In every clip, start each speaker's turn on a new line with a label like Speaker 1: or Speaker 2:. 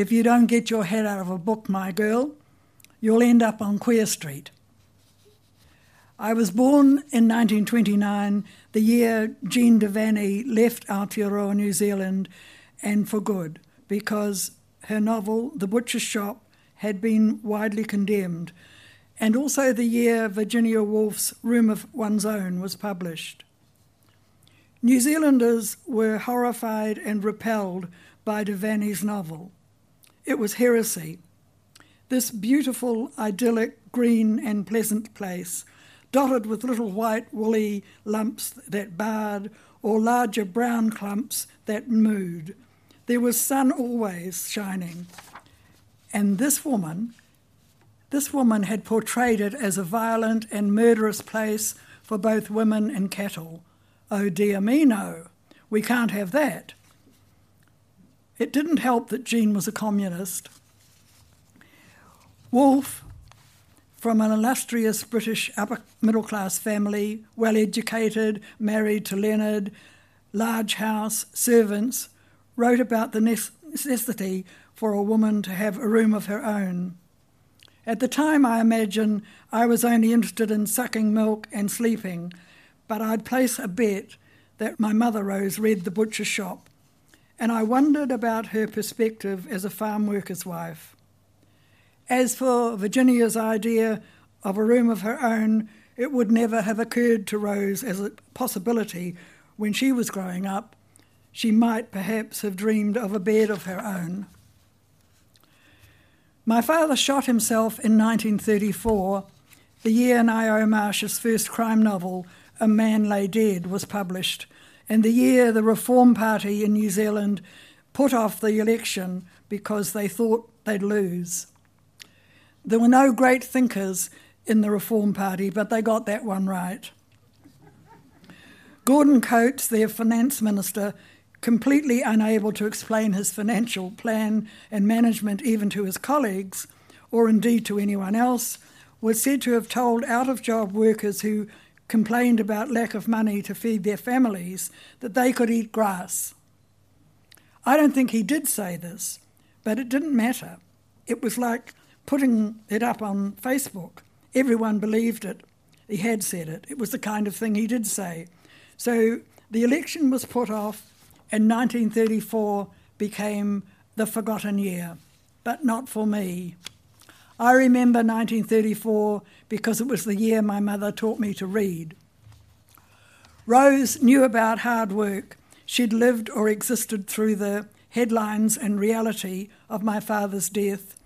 Speaker 1: if you don't get your head out of a book, my girl, you'll end up on Queer Street. I was born in 1929, the year Jean Devanny left Aotearoa, New Zealand, and for good, because her novel, The Butcher's Shop, had been widely condemned, and also the year Virginia Woolf's Room of One's Own was published. New Zealanders were horrified and repelled by Devanny's novel. It was heresy. This beautiful, idyllic, green, and pleasant place dotted with little white woolly lumps that barred, or larger brown clumps that mooed. There was sun always shining. And this woman, this woman had portrayed it as a violent and murderous place for both women and cattle. Oh dear me, no, we can't have that. It didn't help that Jean was a communist. Woolf from an illustrious British upper middle class family, well educated, married to Leonard, large house, servants, wrote about the necessity for a woman to have a room of her own. At the time, I imagine I was only interested in sucking milk and sleeping, but I'd place a bet that my mother Rose read The Butcher Shop, and I wondered about her perspective as a farm worker's wife. As for Virginia's idea of a room of her own, it would never have occurred to Rose as a possibility when she was growing up. She might perhaps have dreamed of a bed of her own. My father shot himself in 1934, the year Ngaio Marsh's first crime novel, A Man Lay Dead, was published, and the year the Reform Party in New Zealand put off the election because they thought they'd lose. There were no great thinkers in the Reform Party, but they got that one right. Gordon Coates, their finance minister, completely unable to explain his financial plan and management even to his colleagues, or indeed to anyone else, was said to have told out of job workers who complained about lack of money to feed their families that they could eat grass. I don't think he did say this, but it didn't matter. It was like putting it up on Facebook. Everyone believed it. He had said it. It was the kind of thing he did say. So the election was put off, and 1934 became the forgotten year, but not for me. I remember 1934 because it was the year my mother taught me to read. Rose knew about hard work. She'd lived or existed through the headlines and reality of my father's death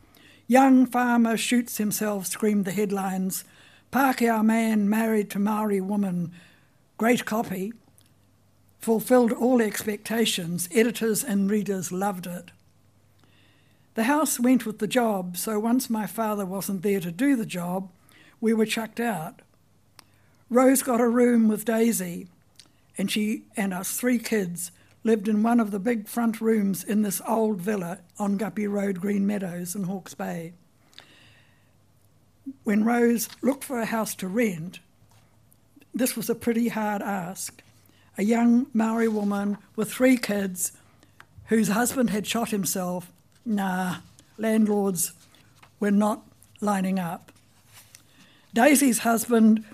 Speaker 1: Young farmer shoots himself, screamed the headlines. Pākehā man married to Maori woman. Great copy. Fulfilled all expectations. Editors and readers loved it. The house went with the job, so once my father wasn't there to do the job, we were chucked out. Rose got a room with Daisy, and she and us three kids lived in one of the big front rooms in this old villa on Guppy Road, Green Meadows in Hawke's Bay. When Rose looked for a house to rent, this was a pretty hard ask. A young Maori woman with three kids whose husband had shot himself, nah, landlords were not lining up. Daisy's husband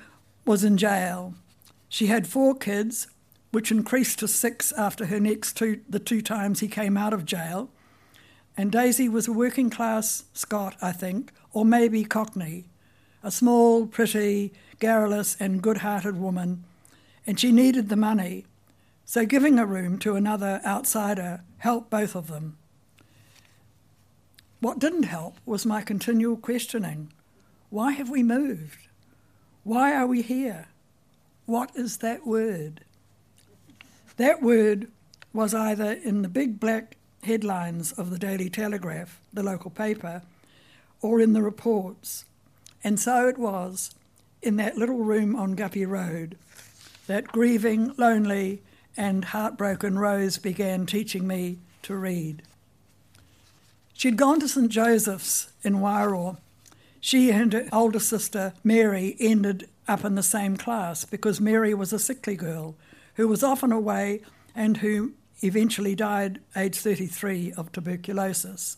Speaker 1: was in jail. She had four kids, which increased to six after her next two, the two times he came out of jail. And Daisy was a working class Scot, I think, or maybe Cockney, a small, pretty, garrulous, and good hearted woman, and she needed the money. So giving a room to another outsider helped both of them. What didn't help was my continual questioning why have we moved? Why are we here? What is that word? That word was either in the big black headlines of the Daily Telegraph, the local paper, or in the reports. And so it was in that little room on Guppy Road that grieving, lonely, and heartbroken Rose began teaching me to read. She'd gone to St Joseph's in Wairoa. She and her older sister, Mary, ended up in the same class because Mary was a sickly girl who was often away and who eventually died aged 33 of tuberculosis.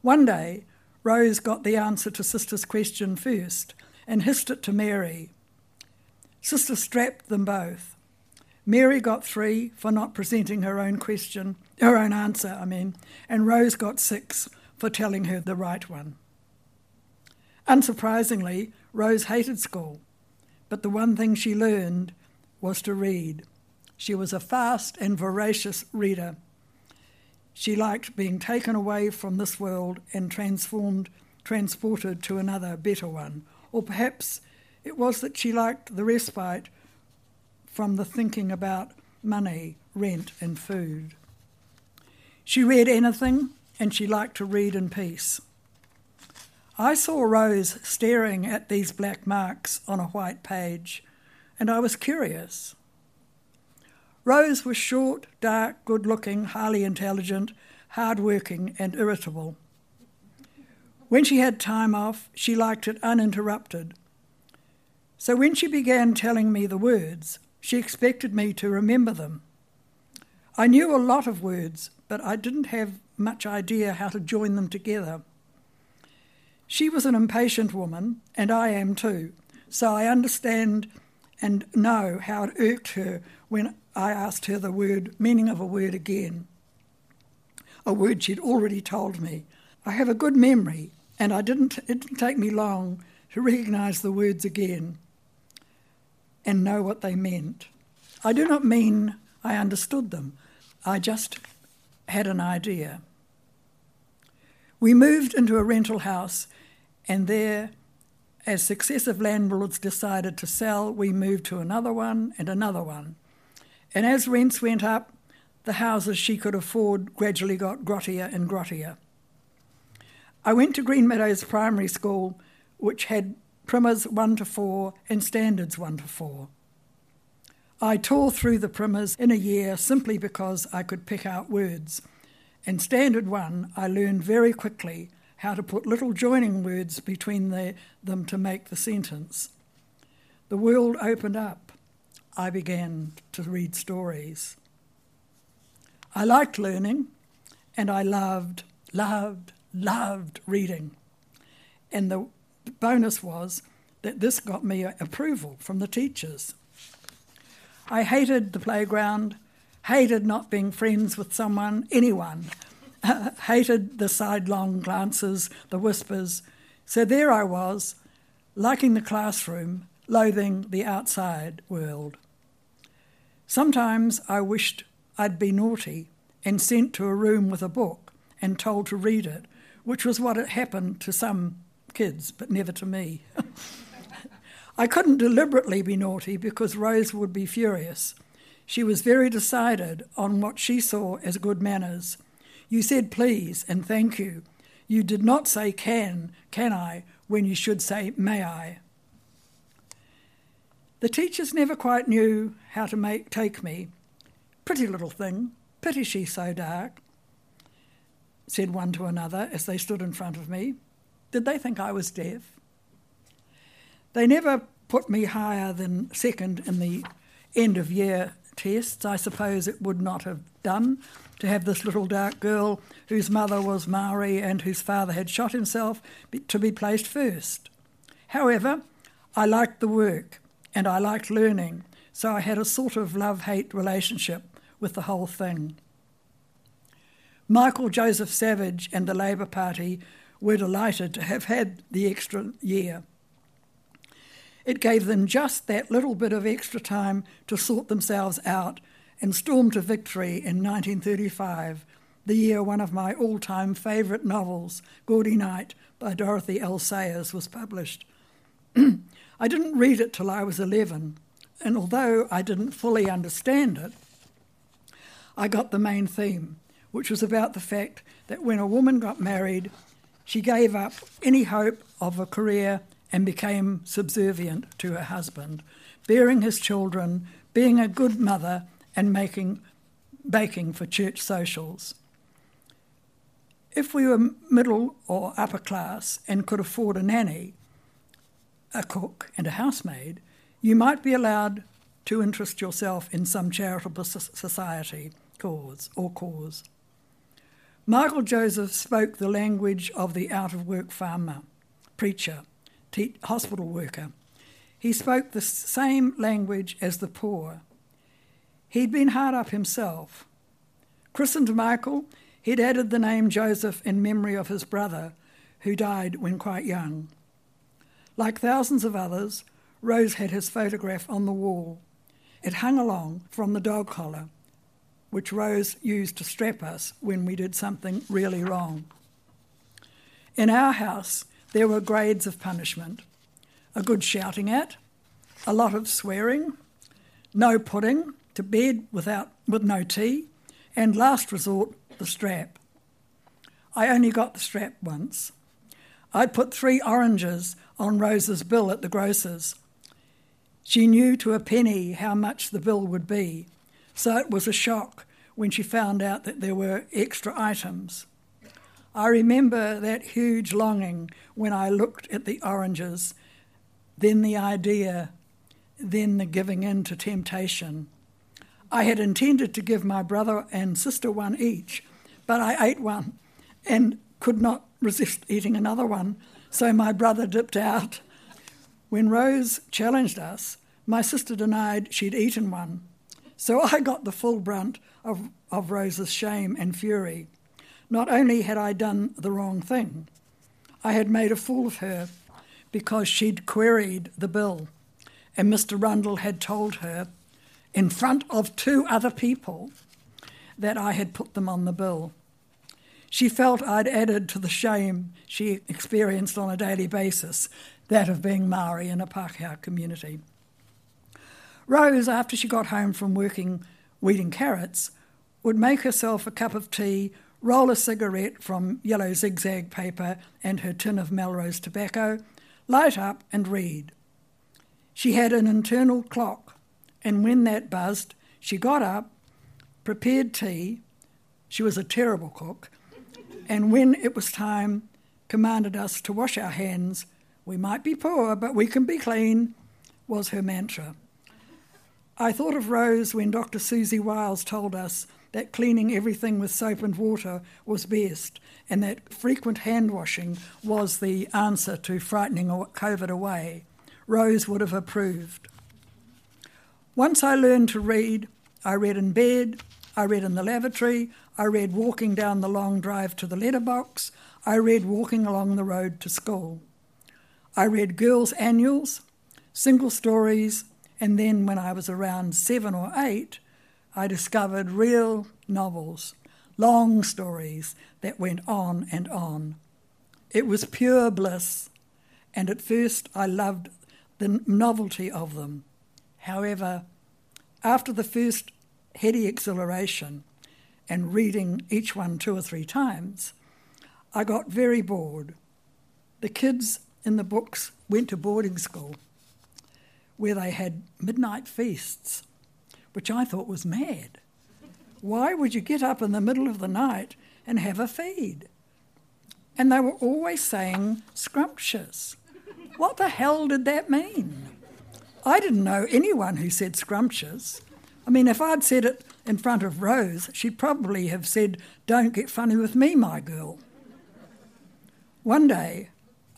Speaker 1: One day, Rose got the answer to Sister's question first and hissed it to Mary. Sister strapped them both. Mary got three for not presenting her own question, her own answer, I mean, and Rose got six for telling her the right one. Unsurprisingly, Rose hated school, but the one thing she learned was to read. She was a fast and voracious reader. She liked being taken away from this world and transformed, transported to another, better one. Or perhaps it was that she liked the respite from the thinking about money, rent, and food. She read anything, and she liked to read in peace. I saw Rose staring at these black marks on a white page, and I was curious. Rose was short, dark, good looking, highly intelligent, hard working, and irritable. When she had time off, she liked it uninterrupted. So when she began telling me the words, she expected me to remember them. I knew a lot of words, but I didn't have much idea how to join them together. She was an impatient woman, and I am too, so I understand and know how it irked her when I asked her the word meaning of a word again, a word she'd already told me. I have a good memory, and I didn't, it didn't take me long to recognise the words again and know what they meant. I do not mean I understood them, I just had an idea. We moved into a rental house, and there, as successive landlords decided to sell, we moved to another one and another one. And as rents went up, the houses she could afford gradually got grottier and grottier. I went to Green Meadows Primary School, which had primers 1 to 4 and standards 1 to 4. I tore through the primers in a year simply because I could pick out words. In Standard 1, I learned very quickly how to put little joining words between the, them to make the sentence. The world opened up. I began to read stories. I liked learning, and I loved, loved, loved reading. And the bonus was that this got me approval from the teachers. I hated the playground, hated not being friends with someone, anyone, hated the sidelong glances, the whispers. So there I was, liking the classroom, loathing the outside world. Sometimes I wished I'd be naughty and sent to a room with a book and told to read it, which was what had happened to some kids, but never to me. I couldn't deliberately be naughty because Rose would be furious. She was very decided on what she saw as good manners. You said please and thank you. You did not say can, can I, when you should say may I. The teachers never quite knew how to make take me. Pretty little thing, pity she's so dark, said one to another as they stood in front of me. Did they think I was deaf? They never put me higher than second in the end of year tests. I suppose it would not have done to have this little dark girl whose mother was Maori and whose father had shot himself to be placed first. However, I liked the work and I liked learning, so I had a sort of love hate relationship with the whole thing. Michael Joseph Savage and the Labour Party were delighted to have had the extra year. It gave them just that little bit of extra time to sort themselves out and storm to victory in 1935, the year one of my all time favourite novels, Gaudy Night by Dorothy L. Sayers, was published. I didn't read it till I was 11, and although I didn't fully understand it, I got the main theme, which was about the fact that when a woman got married, she gave up any hope of a career and became subservient to her husband, bearing his children, being a good mother, and making baking for church socials. If we were middle or upper class and could afford a nanny, a cook, and a housemaid, you might be allowed to interest yourself in some charitable society cause or cause. Michael Joseph spoke the language of the out of work farmer, preacher, te- hospital worker. He spoke the same language as the poor. He'd been hard up himself. Christened Michael, he'd added the name Joseph in memory of his brother, who died when quite young. Like thousands of others, Rose had his photograph on the wall. It hung along from the dog collar, which Rose used to strap us when we did something really wrong. In our house, there were grades of punishment a good shouting at, a lot of swearing, no pudding, to bed without, with no tea, and last resort, the strap. I only got the strap once. I'd put three oranges on Rose's bill at the grocer's. She knew to a penny how much the bill would be, so it was a shock when she found out that there were extra items. I remember that huge longing when I looked at the oranges, then the idea, then the giving in to temptation. I had intended to give my brother and sister one each, but I ate one and could not resist eating another one, so my brother dipped out. When Rose challenged us, my sister denied she'd eaten one. So I got the full brunt of, of Rose's shame and fury. Not only had I done the wrong thing, I had made a fool of her because she'd queried the bill, and Mr. Rundle had told her in front of two other people that I had put them on the bill. She felt I'd added to the shame she experienced on a daily basis, that of being Maori in a Pākehā community. Rose, after she got home from working weeding carrots, would make herself a cup of tea, roll a cigarette from yellow zigzag paper and her tin of Melrose tobacco, light up and read. She had an internal clock and when that buzzed, she got up, prepared tea. She was a terrible cook. And when it was time, commanded us to wash our hands. We might be poor, but we can be clean, was her mantra. I thought of Rose when Dr. Siouxsie Wiles told us that cleaning everything with soap and water was best, and that frequent hand washing was the answer to frightening COVID away. Rose would have approved. Once I learned to read, I read in bed, I read in the lavatory, I read walking down the long drive to the letterbox, I read walking along the road to school. I read girls' annuals, single stories, and then when I was around seven or eight, I discovered real novels, long stories that went on and on. It was pure bliss, and at first I loved the novelty of them. However, after the first heady exhilaration and reading each one two or three times, I got very bored. The kids in the books went to boarding school where they had midnight feasts, which I thought was mad. Why would you get up in the middle of the night and have a feed? And they were always saying scrumptious. What the hell did that mean? I didn't know anyone who said scrumptious. I mean, if I'd said it in front of Rose, she'd probably have said, Don't get funny with me, my girl. One day,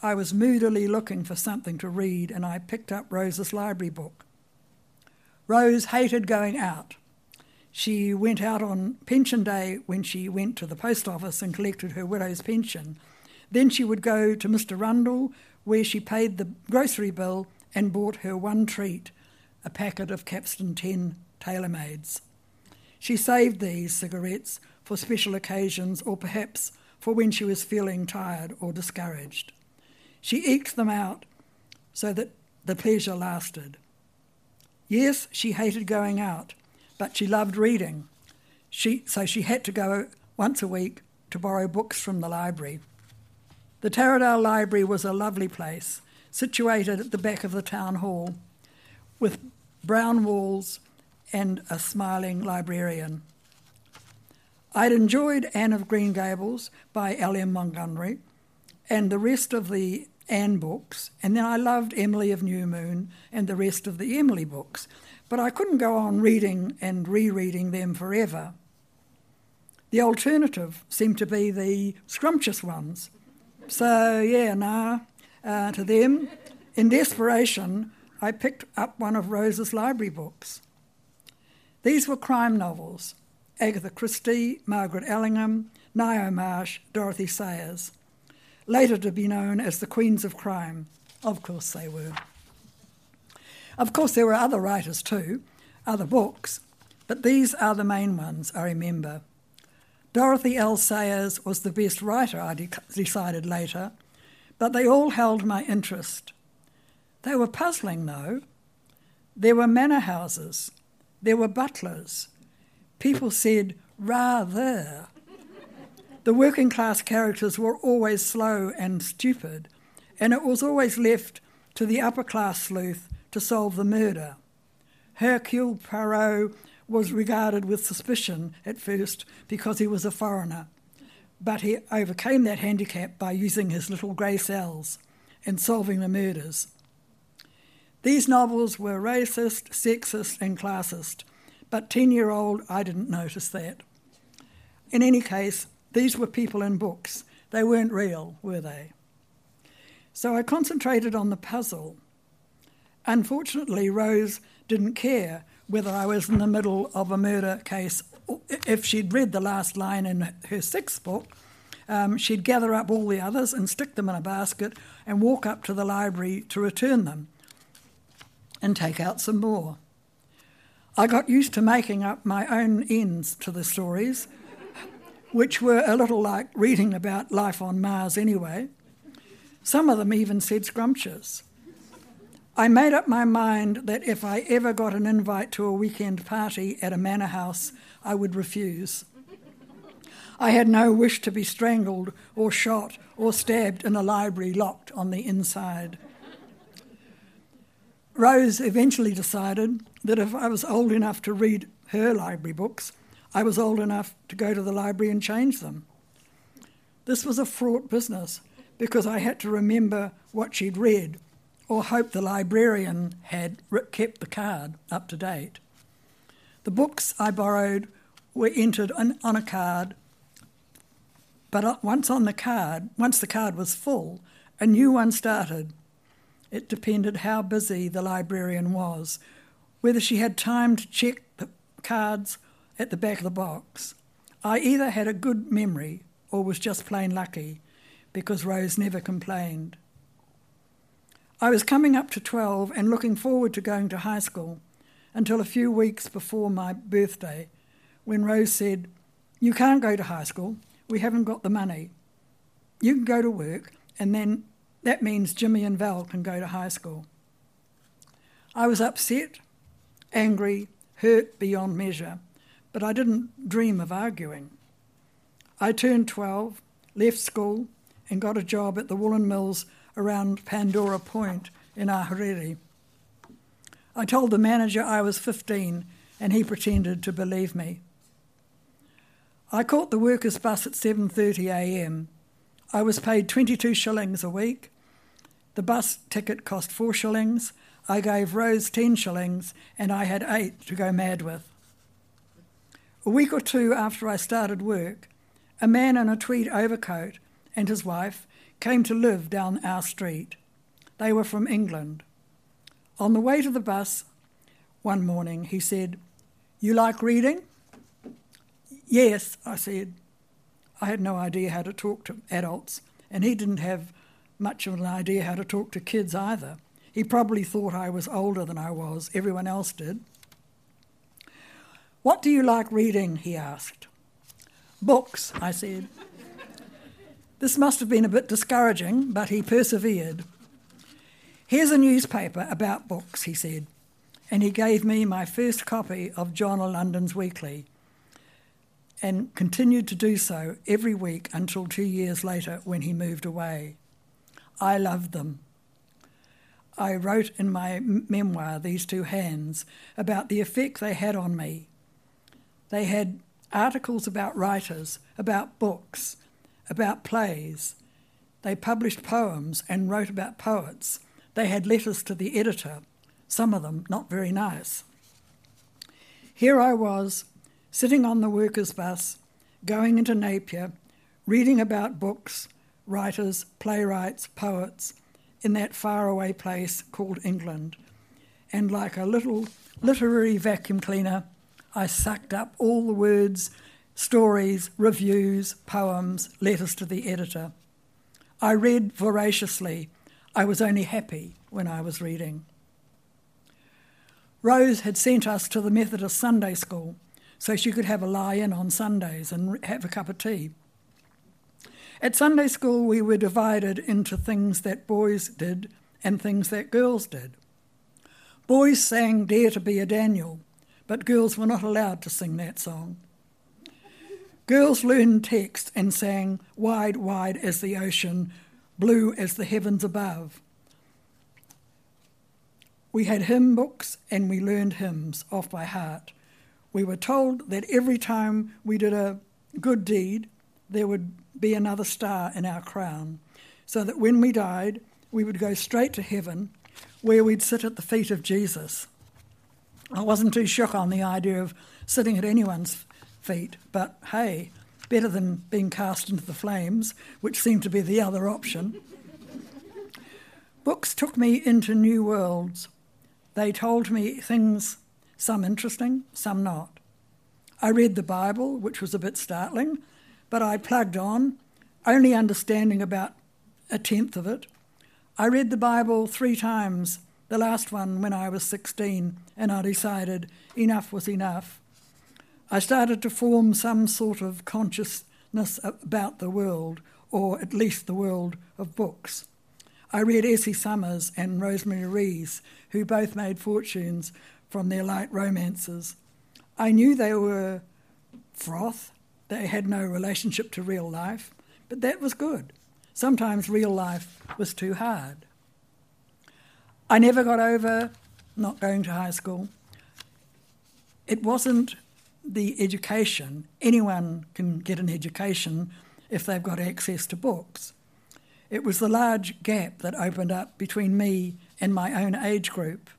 Speaker 1: I was moodily looking for something to read and I picked up Rose's library book. Rose hated going out. She went out on pension day when she went to the post office and collected her widow's pension. Then she would go to Mr. Rundle, where she paid the grocery bill and bought her one treat, a packet of Capstan 10 tailor-mades. She saved these cigarettes for special occasions or perhaps for when she was feeling tired or discouraged. She eked them out so that the pleasure lasted. Yes, she hated going out, but she loved reading. She, so she had to go once a week to borrow books from the library. The Taradale Library was a lovely place situated at the back of the town hall, with brown walls and a smiling librarian. I'd enjoyed Anne of Green Gables by L.M. Montgomery and the rest of the Anne books, and then I loved Emily of New Moon and the rest of the Emily books, but I couldn't go on reading and rereading them forever. The alternative seemed to be the scrumptious ones. So, yeah, nah, uh, to them. In desperation, I picked up one of Rose's library books. These were crime novels Agatha Christie, Margaret Allingham, Ngaio Marsh, Dorothy Sayers, later to be known as the Queens of Crime. Of course, they were. Of course, there were other writers too, other books, but these are the main ones I remember. Dorothy L. Sayers was the best writer, I de- decided later, but they all held my interest. They were puzzling, though. There were manor houses, there were butlers. People said, rather. The working class characters were always slow and stupid, and it was always left to the upper class sleuth to solve the murder. Hercule Poirot was regarded with suspicion at first because he was a foreigner, but he overcame that handicap by using his little grey cells and solving the murders. These novels were racist, sexist, and classist, but 10 year old, I didn't notice that. In any case, these were people in books. They weren't real, were they? So I concentrated on the puzzle. Unfortunately, Rose didn't care whether I was in the middle of a murder case. If she'd read the last line in her sixth book, um, she'd gather up all the others and stick them in a basket and walk up to the library to return them and take out some more. I got used to making up my own ends to the stories, which were a little like reading about life on Mars anyway. Some of them even said scrumptious. I made up my mind that if I ever got an invite to a weekend party at a manor house, I would refuse. I had no wish to be strangled or shot or stabbed in a library locked on the inside. Rose eventually decided that if I was old enough to read her library books, I was old enough to go to the library and change them. This was a fraught business because I had to remember what she'd read or hope the librarian had kept the card up to date. The books I borrowed were entered on, a card, but uh, once on the card, once the card was full, a new one started it depended how busy the librarian was, whether she had time to check the cards at the back of the box. I either had a good memory or was just plain lucky, because Rose never complained. I was coming up to 12 and looking forward to going to high school until a few weeks before my birthday when Rose said, You can't go to high school, we haven't got the money. You can go to work and then that means Jimmy and Val can go to high school. I was upset, angry, hurt beyond measure, but I didn't dream of arguing. I turned 12, left school, and got a job at the woolen mills around Pandora Point in Ahuriri. I told the manager I was 15, and he pretended to believe me. I caught the workers' bus at 7:30 a.m. I was paid 22 shillings a week the bus ticket cost four shillings. I gave Rose ten shillings, and I had eight to go mad with. A week or two after I started work, a man in a tweed overcoat and his wife came to live down our street. They were from England. On the way to the bus one morning, he said, You like reading? Yes, I said. I had no idea how to talk to adults, and he didn't have much of an idea how to talk to kids either. He probably thought I was older than I was, everyone else did. What do you like reading? he asked. Books, I said. this must have been a bit discouraging, but he persevered. Here's a newspaper about books, he said, and he gave me my first copy of John o' London's Weekly and continued to do so every week until two years later when he moved away. I loved them. I wrote in my memoir, These Two Hands, about the effect they had on me. They had articles about writers, about books, about plays. They published poems and wrote about poets. They had letters to the editor, some of them not very nice. Here I was, sitting on the workers' bus, going into Napier, reading about books, writers, playwrights, poets in that faraway place called England. And like a little literary vacuum cleaner, I sucked up all the words, stories, reviews, poems, letters to the editor. I read voraciously. I was only happy when I was reading. Rose had sent us to the Methodist Sunday School so she could have a lie in on Sundays and have a cup of tea. At Sunday school, we were divided into things that boys did and things that girls did. Boys sang Dare to be a Daniel, but girls were not allowed to sing that song. Girls learned text and sang Wide, wide as the ocean, blue as the heavens above. We had hymn books and we learned hymns off by heart. We were told that every time we did a good deed, there would be another star in our crown, so that when we died, we would go straight to heaven where we'd sit at the feet of Jesus. I wasn't too shook on the idea of sitting at anyone's feet, but hey, better than being cast into the flames, which seemed to be the other option. Books took me into new worlds. They told me things, some interesting, some not. I read the Bible, which was a bit startling, but I plugged on, only understanding about a tenth of it. I read the Bible three times, the last one when I was 16, and I decided enough was enough. I started to form some sort of consciousness about the world, or at least the world of books. I read Essie Summers and Rosemary Rees, who both made fortunes from their light romances. I knew they were froth, they had no relationship to real life, but that was good. Sometimes real life was too hard. I never got over not going to high school. It wasn't the education. Anyone can get an education if they've got access to books. It was the large gap that opened up between me and my own age group.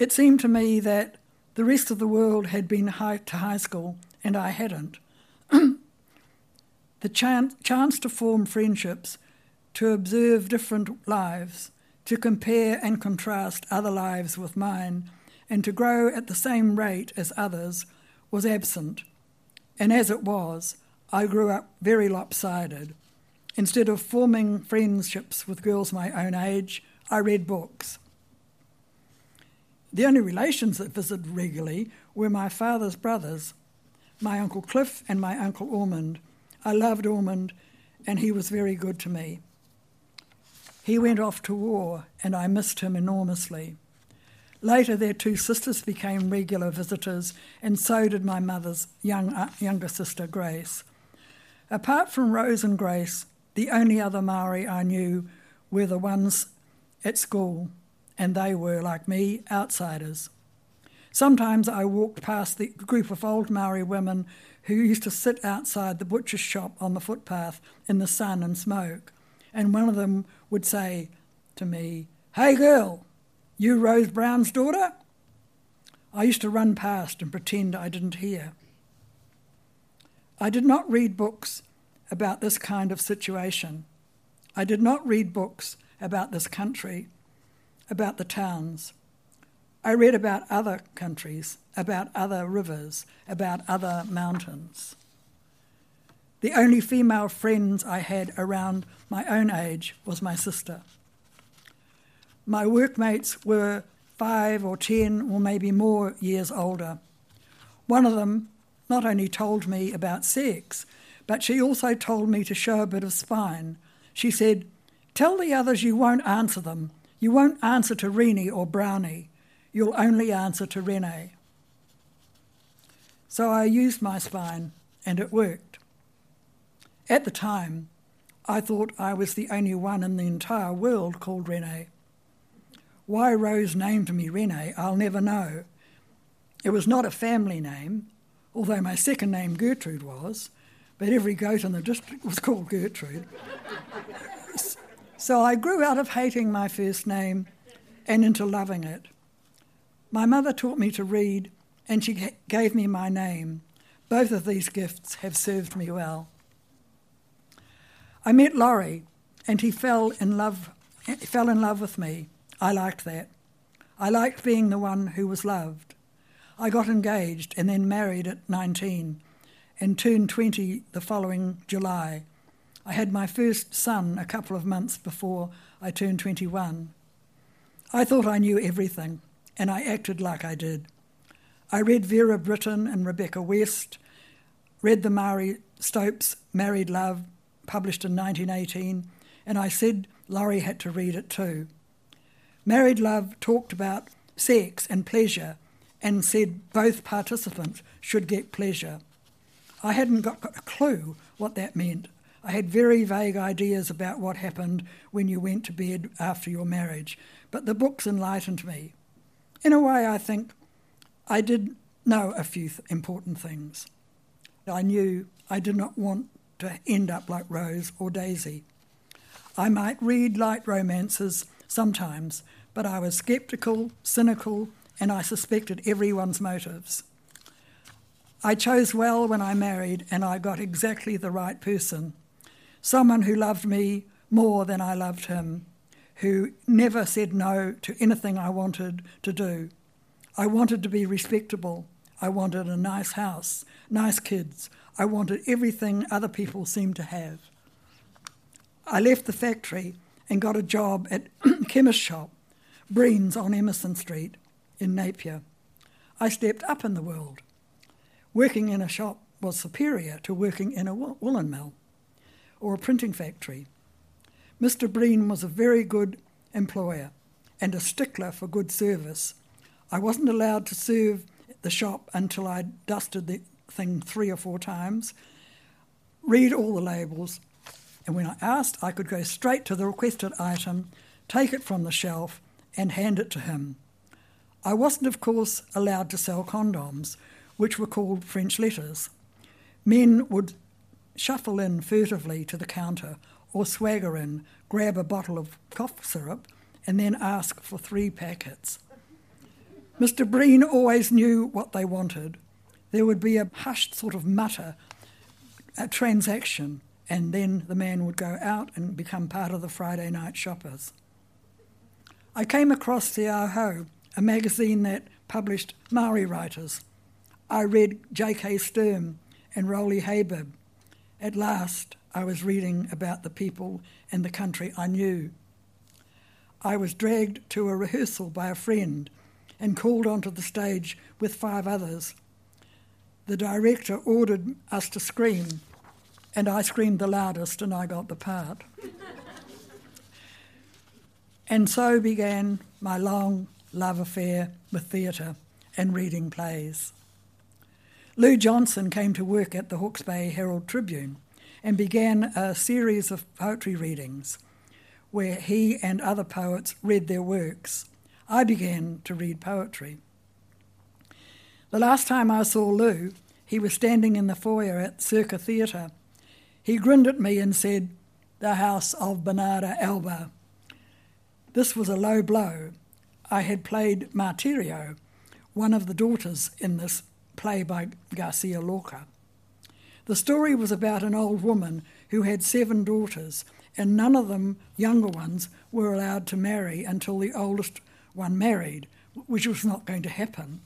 Speaker 1: It seemed to me that the rest of the world had been high to high school and I hadn't. the chance, chance to form friendships, to observe different lives, to compare and contrast other lives with mine, and to grow at the same rate as others was absent. And as it was, I grew up very lopsided. Instead of forming friendships with girls my own age, I read books. The only relations that visited regularly were my father's brothers, my Uncle Cliff and my Uncle Ormond. I loved Ormond, and he was very good to me. He went off to war, and I missed him enormously. Later, their two sisters became regular visitors, and so did my mother's young, uh, younger sister, Grace. Apart from Rose and Grace, the only other Maori I knew were the ones at school, and they were, like me, outsiders. Sometimes I walked past the group of old Maori women who used to sit outside the butcher's shop on the footpath in the sun and smoke, and one of them would say to me, Hey girl, you Rose Brown's daughter? I used to run past and pretend I didn't hear. I did not read books about this kind of situation. I did not read books about this country, about the towns. I read about other countries, about other rivers, about other mountains. The only female friends I had around my own age was my sister. My workmates were five or ten or maybe more years older. One of them not only told me about sex, but she also told me to show a bit of spine. She said, Tell the others you won't answer them. You won't answer to Rennie or Brownie you'll only answer to Rene. So I used my spine, and it worked. At the time, I thought I was the only one in the entire world called Rene. Why Rose named me Rene, I'll never know. It was not a family name, although my second name Gertrude was, but every goat in the district was called Gertrude. so I grew out of hating my first name and into loving it. My mother taught me to read, and she gave me my name, Both of these gifts have served me well. I met Laurie, and he fell in love. Fell in love with me. I liked that. I liked being the one who was loved. I got engaged and then married at 19 and turned 20 the following July. I had my first son a couple of months before I turned 21. I thought I knew everything, and I acted like I did. I read Vera Brittain and Rebecca West, read the Marie Stopes Married Love, published in 1918, and I said Laurie had to read it too. Married Love talked about sex and pleasure and said both participants should get pleasure. I hadn't got a clue what that meant. I had very vague ideas about what happened when you went to bed after your marriage, but the books enlightened me. In a way, I think I did know a few th- important things. I knew I did not want to end up like Rose or Daisy. I might read light romances sometimes, but I was sceptical, cynical, and I suspected everyone's motives. I chose well when I married, and I got exactly the right person someone who loved me more than I loved him, who never said no to anything I wanted to do. I wanted to be respectable. I wanted a nice house, nice kids. I wanted everything other people seemed to have. I left the factory and got a job at chemist shop, Breen's on Emerson Street in Napier. I stepped up in the world. Working in a shop was superior to working in a woolen mill or a printing factory. Mr. Breen was a very good employer and a stickler for good service. I wasn't allowed to serve the shop until I'd dusted the thing three or four times, read all the labels, and when I asked, I could go straight to the requested item, take it from the shelf, and hand it to him. I wasn't, of course, allowed to sell condoms, which were called French letters. Men would shuffle in furtively to the counter or swagger in, grab a bottle of cough syrup, and then ask for three packets. Mr. Breen always knew what they wanted. There would be a hushed sort of mutter, a transaction, and then the man would go out and become part of the Friday night shoppers. I came across the Aho, a magazine that published Maori writers. I read J.K. Sturm and Rowley Habib. At last, I was reading about the people and the country I knew. I was dragged to a rehearsal by a friend and called onto the stage with five others. The director ordered us to scream, and I screamed the loudest, and I got the part. and so began my long love affair with theatre and reading plays. Lou Johnson came to work at the Hawke's Bay Herald Tribune and began a series of poetry readings where he and other poets read their works. I began to read poetry. The last time I saw Lou, he was standing in the foyer at Circa Theatre. He grinned at me and said, The house of Bernarda Alba. This was a low blow. I had played Martirio, one of the daughters in this play by Garcia Lorca. The story was about an old woman who had seven daughters, and none of them, younger ones, were allowed to marry until the oldest one married, which was not going to happen.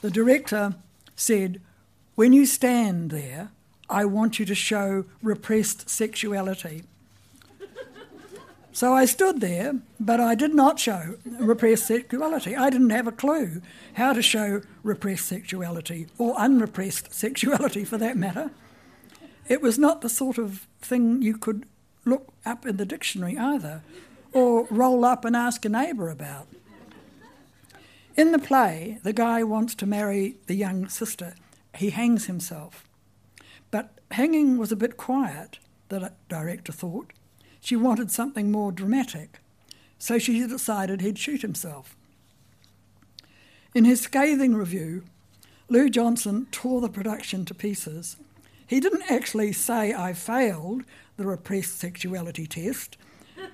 Speaker 1: The director said, When you stand there, I want you to show repressed sexuality. So I stood there, but I did not show repressed sexuality. I didn't have a clue how to show repressed sexuality, or unrepressed sexuality for that matter. It was not the sort of thing you could look up in the dictionary either, or roll up and ask a neighbour about. In the play, the guy wants to marry the young sister. He hangs himself. But hanging was a bit quiet, the director thought. She wanted something more dramatic, so she decided he'd shoot himself. In his scathing review, Lou Johnson tore the production to pieces. He didn't actually say I failed the repressed sexuality test,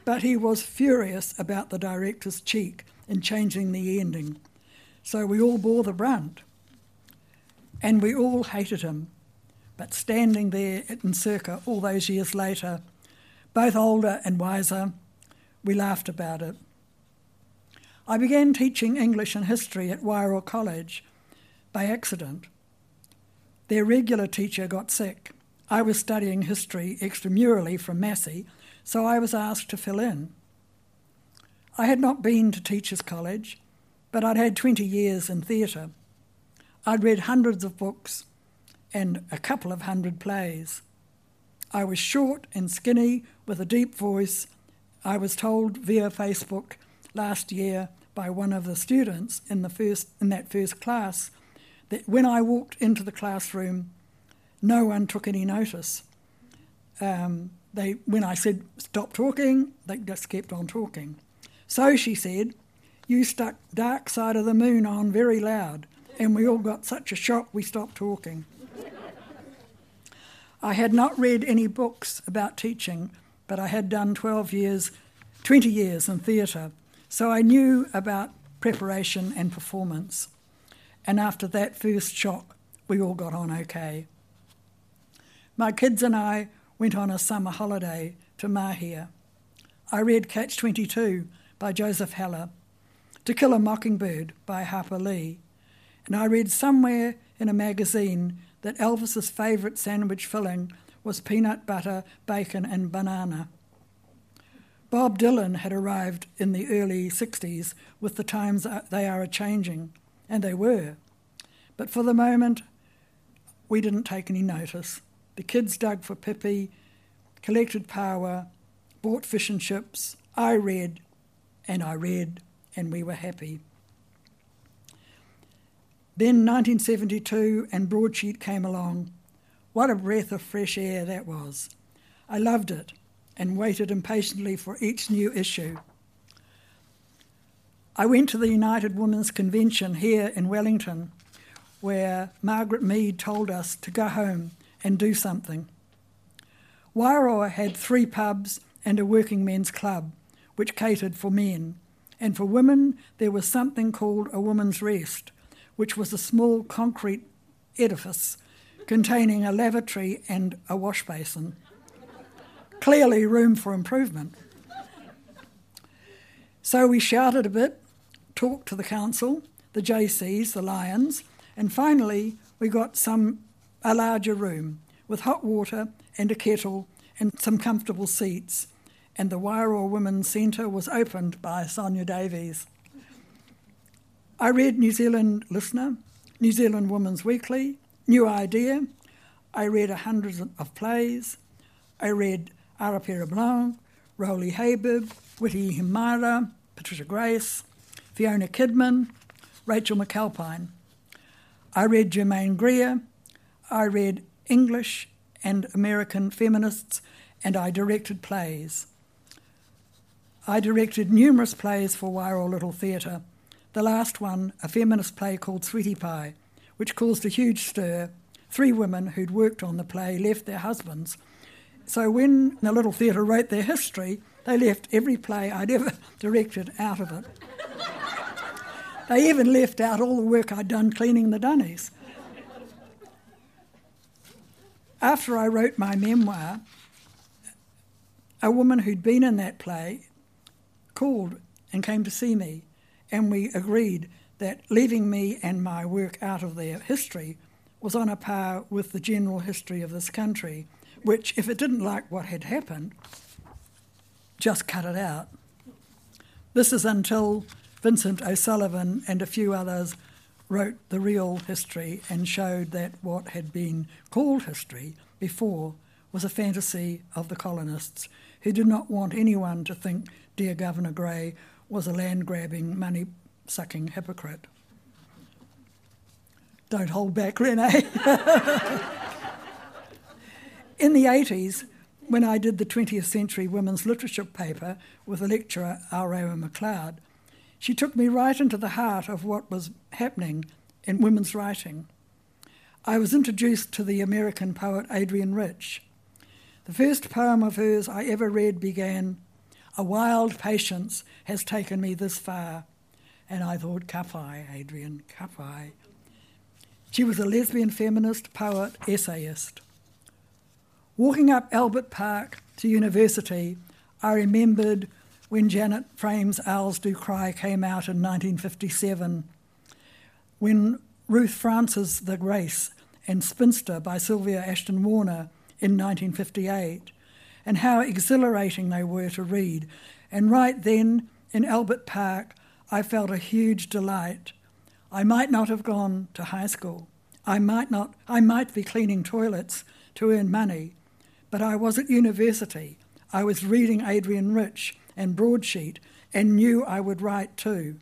Speaker 1: but he was furious about the director's cheek in changing the ending. So we all bore the brunt. and we all hated him. But standing there in Circa all those years later, both older and wiser, we laughed about it. I began teaching English and history at Wairoa College by accident. Their regular teacher got sick. I was studying history extramurally from Massey, so I was asked to fill in. I had not been to Teachers College, but I'd had 20 years in theatre. I'd read hundreds of books and a couple of hundred plays. I was short and skinny with a deep voice. I was told via Facebook last year by one of the students in the first in that first class that when I walked into the classroom, no one took any notice. Um, they, when I said stop talking, they just kept on talking. So she said, "You stuck Dark Side of the Moon on very loud, and we all got such a shock we stopped talking." I had not read any books about teaching, but I had done 12 years, 20 years in theatre, so I knew about preparation and performance. And after that first shock, we all got on okay. My kids and I went on a summer holiday to Mahia. I read Catch 22 by Joseph Heller, To Kill a Mockingbird by Harper Lee, and I read somewhere in a magazine that Elvis's favourite sandwich filling was peanut butter, bacon, and banana. Bob Dylan had arrived in the early 60s with the times they are a changing, and they were. But for the moment, we didn't take any notice. The kids dug for pipi, collected pāua, bought fish and chips. I read, and I read, and we were happy. Then 1972 and Broadsheet came along. What a breath of fresh air that was. I loved it and waited impatiently for each new issue. I went to the United Women's Convention here in Wellington, where Margaret Mead told us to go home and do something. Wairoa had three pubs and a working men's club, which catered for men, and for women there was something called a woman's rest, which was a small concrete edifice containing a lavatory and a wash basin. Clearly, room for improvement. So we shouted a bit, talked to the council, the JCs, the Lions, and finally we got some a larger room with hot water and a kettle and some comfortable seats. And the Wairoa Women's Centre was opened by Sonia Davies. I read New Zealand Listener, New Zealand Women's Weekly, New Idea. I read a hundred of plays. I read Arapera Blank, Rowley Habib, Witi Ihimaera, Patricia Grace, Fiona Kidman, Rachel McAlpine. I read Germaine Greer. I read English and American feminists, and I directed plays. I directed numerous plays for Wairoa Little Theatre the last one, a feminist play called Sweetie Pie, which caused a huge stir. Three women who'd worked on the play left their husbands. So when the Little Theatre wrote their history, they left every play I'd ever directed out of it. they even left out all the work I'd done cleaning the dunnies. After I wrote my memoir, a woman who'd been in that play called and came to see me and we agreed that leaving me and my work out of their history was on a par with the general history of this country, which, if it didn't like what had happened, just cut it out. This is until Vincent O'Sullivan and a few others wrote the real history and showed that what had been called history before was a fantasy of the colonists who did not want anyone to think dear Governor Grey was a land grabbing, money sucking hypocrite. Don't hold back, Renee. In the 80s, when I did the 20th Century Women's Literature paper with the lecturer Aorewa McLeod, she took me right into the heart of what was happening in women's writing. I was introduced to the American poet Adrienne Rich. The first poem of hers I ever read began, a wild patience has taken me this far. And I thought, Kapai, Adrienne, Kapai. She was a lesbian feminist, poet, essayist. Walking up Albert Park to university, I remembered when Janet Frame's Owls Do Cry came out in 1957, when Ruth France's The Race and Spinster by Sylvia Ashton Warner in 1958, and how exhilarating they were to read. And right then in Albert Park, I felt a huge delight. I might not have gone to high school. I might not I might be cleaning toilets to earn money, but I was at university. I was reading Adrienne Rich and Broadsheet and knew I would write too.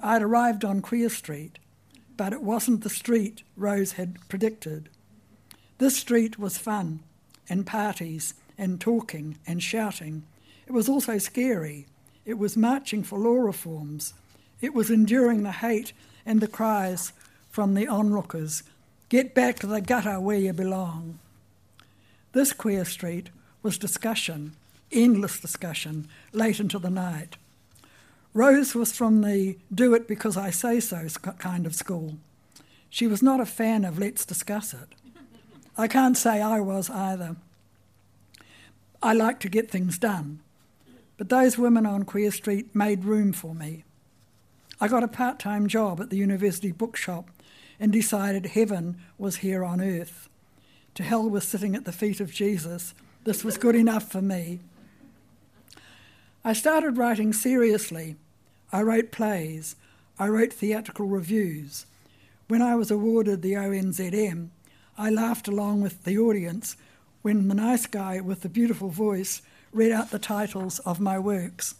Speaker 1: I'd arrived on Queer Street, but it wasn't the street Rose had predicted. This street was fun and parties and talking and shouting. It was also scary. It was marching for law reforms. It was enduring the hate and the cries from the onlookers get back to the gutter where you belong. This queer street was discussion, endless discussion, late into the night. Rose was from the do it because I say so kind of school. She was not a fan of let's discuss it. I can't say I was either. I like to get things done, but those women on Queer Street made room for me. I got a part time job at the university bookshop and decided heaven was here on earth. To hell with sitting at the feet of Jesus. This was good enough for me. I started writing seriously. I wrote plays. I wrote theatrical reviews. When I was awarded the ONZM, I laughed along with the audience when the nice guy with the beautiful voice read out the titles of my works,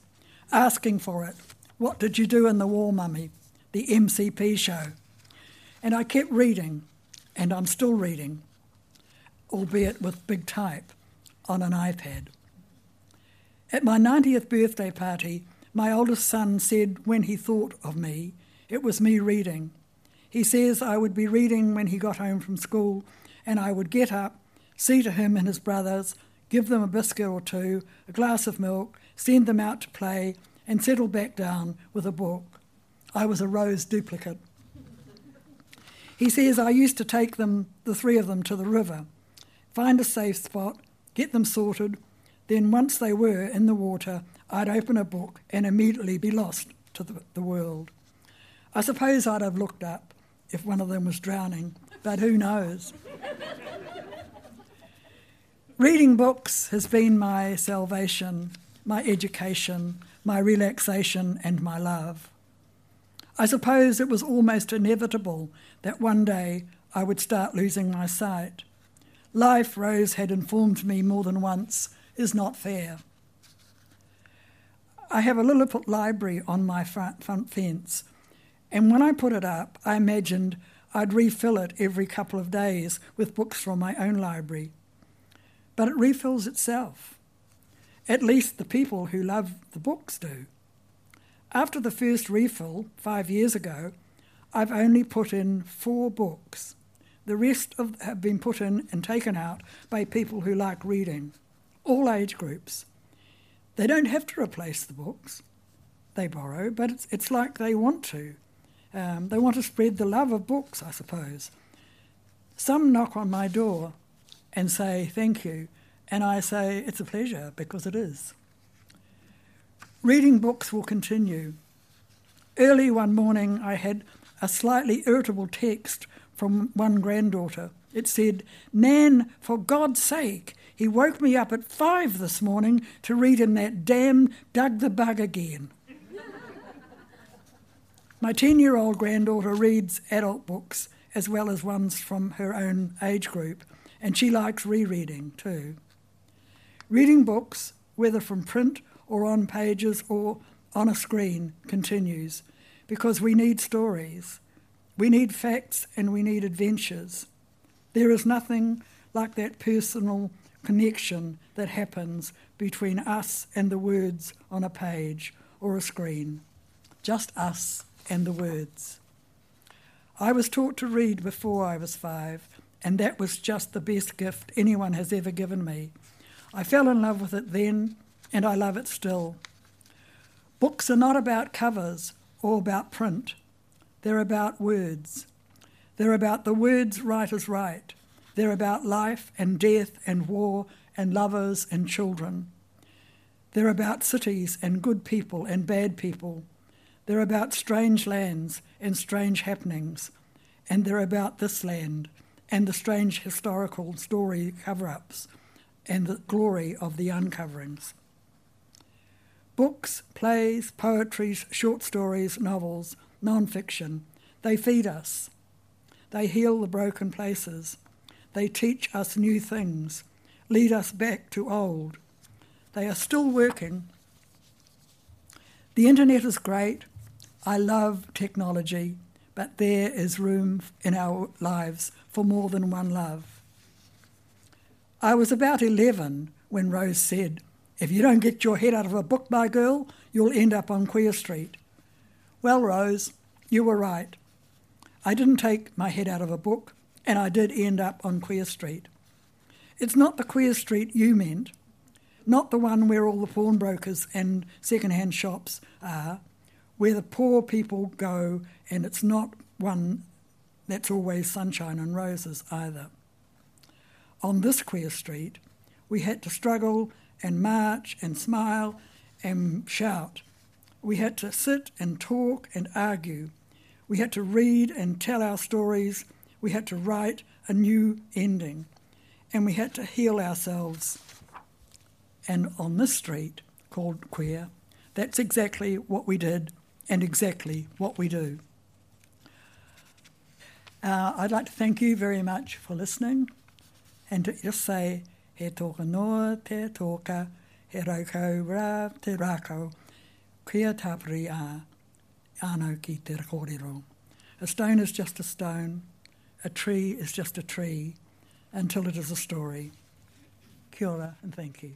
Speaker 1: asking for it. What did you do in the war, mummy? The MCP show. And I kept reading, and I'm still reading, albeit with big type on an iPad. At my 90th birthday party, my oldest son said when he thought of me, it was me reading. He says I would be reading when he got home from school, and I would get up see to him and his brothers, give them a biscuit or two, a glass of milk, send them out to play, and settle back down with a book. I was a Rose duplicate. He says I used to take them, the three of them, to the river, find a safe spot, get them sorted, then once they were in the water, I'd open a book and immediately be lost to the, the world. I suppose I'd have looked up if one of them was drowning, but who knows? Reading books has been my salvation, my education, my relaxation, and my love. I suppose it was almost inevitable that one day I would start losing my sight. Life, Rose had informed me more than once, is not fair. I have a Lilliput library on my front, fence, and when I put it up, I imagined I'd refill it every couple of days with books from my own library but it refills itself. At least the people who love the books do. After the first refill, five years ago, I've only put in four books. The rest of, have been put in and taken out by people who like reading, all age groups. They don't have to replace the books, they borrow, but it's, it's like they want to. Um, they want to spread the love of books, I suppose. Some knock on my door and say thank you. And I say it's a pleasure because it is. Reading books will continue. Early one morning, I had a slightly irritable text from one granddaughter. It said, Nan, for God's sake, he woke me up at five this morning to read him that damn Doug the Bug again. My 10 year old granddaughter reads adult books as well as ones from her own age group, and she likes rereading too. Reading books, whether from print or on pages or on a screen, continues because we need stories. We need facts and we need adventures. There is nothing like that personal connection that happens between us and the words on a page or a screen. Just us and the words. I was taught to read before I was five, and that was just the best gift anyone has ever given me. I fell in love with it then, and I love it still. Books are not about covers or about print, they're about words. They're about the words writers write. They're about life and death and war and lovers and children. They're about cities and good people and bad people. They're about strange lands and strange happenings. And they're about this land and the strange historical story cover ups and the glory of the uncoverings. Books, plays, poetries, short stories, novels, non fiction, they feed us. They heal the broken places. They teach us new things, lead us back to old. They are still working. The internet is great. I love technology, but there is room in our lives for more than one love. I was about 11 when Rose said, If you don't get your head out of a book, my girl, you'll end up on Queer Street. Well, Rose, you were right. I didn't take my head out of a book, and I did end up on Queer Street. It's not the Queer Street you meant, not the one where all the pawnbrokers and second-hand shops are, where the poor people go, and it's not one that's always sunshine and roses either. On this queer street, we had to struggle and march and smile and shout. We had to sit and talk and argue. We had to read and tell our stories. We had to write a new ending. And we had to heal ourselves. And on this street, called Queer, that's exactly what we did and exactly what we do. Uh, I'd like to thank you very much for listening and to just say, he toka noa te toka, he raukau rā te rākau, kia tāpiri a, anō ki te kōrero. A stone is just a stone, a tree is just a tree, until it is a story. Kia ora and thank you.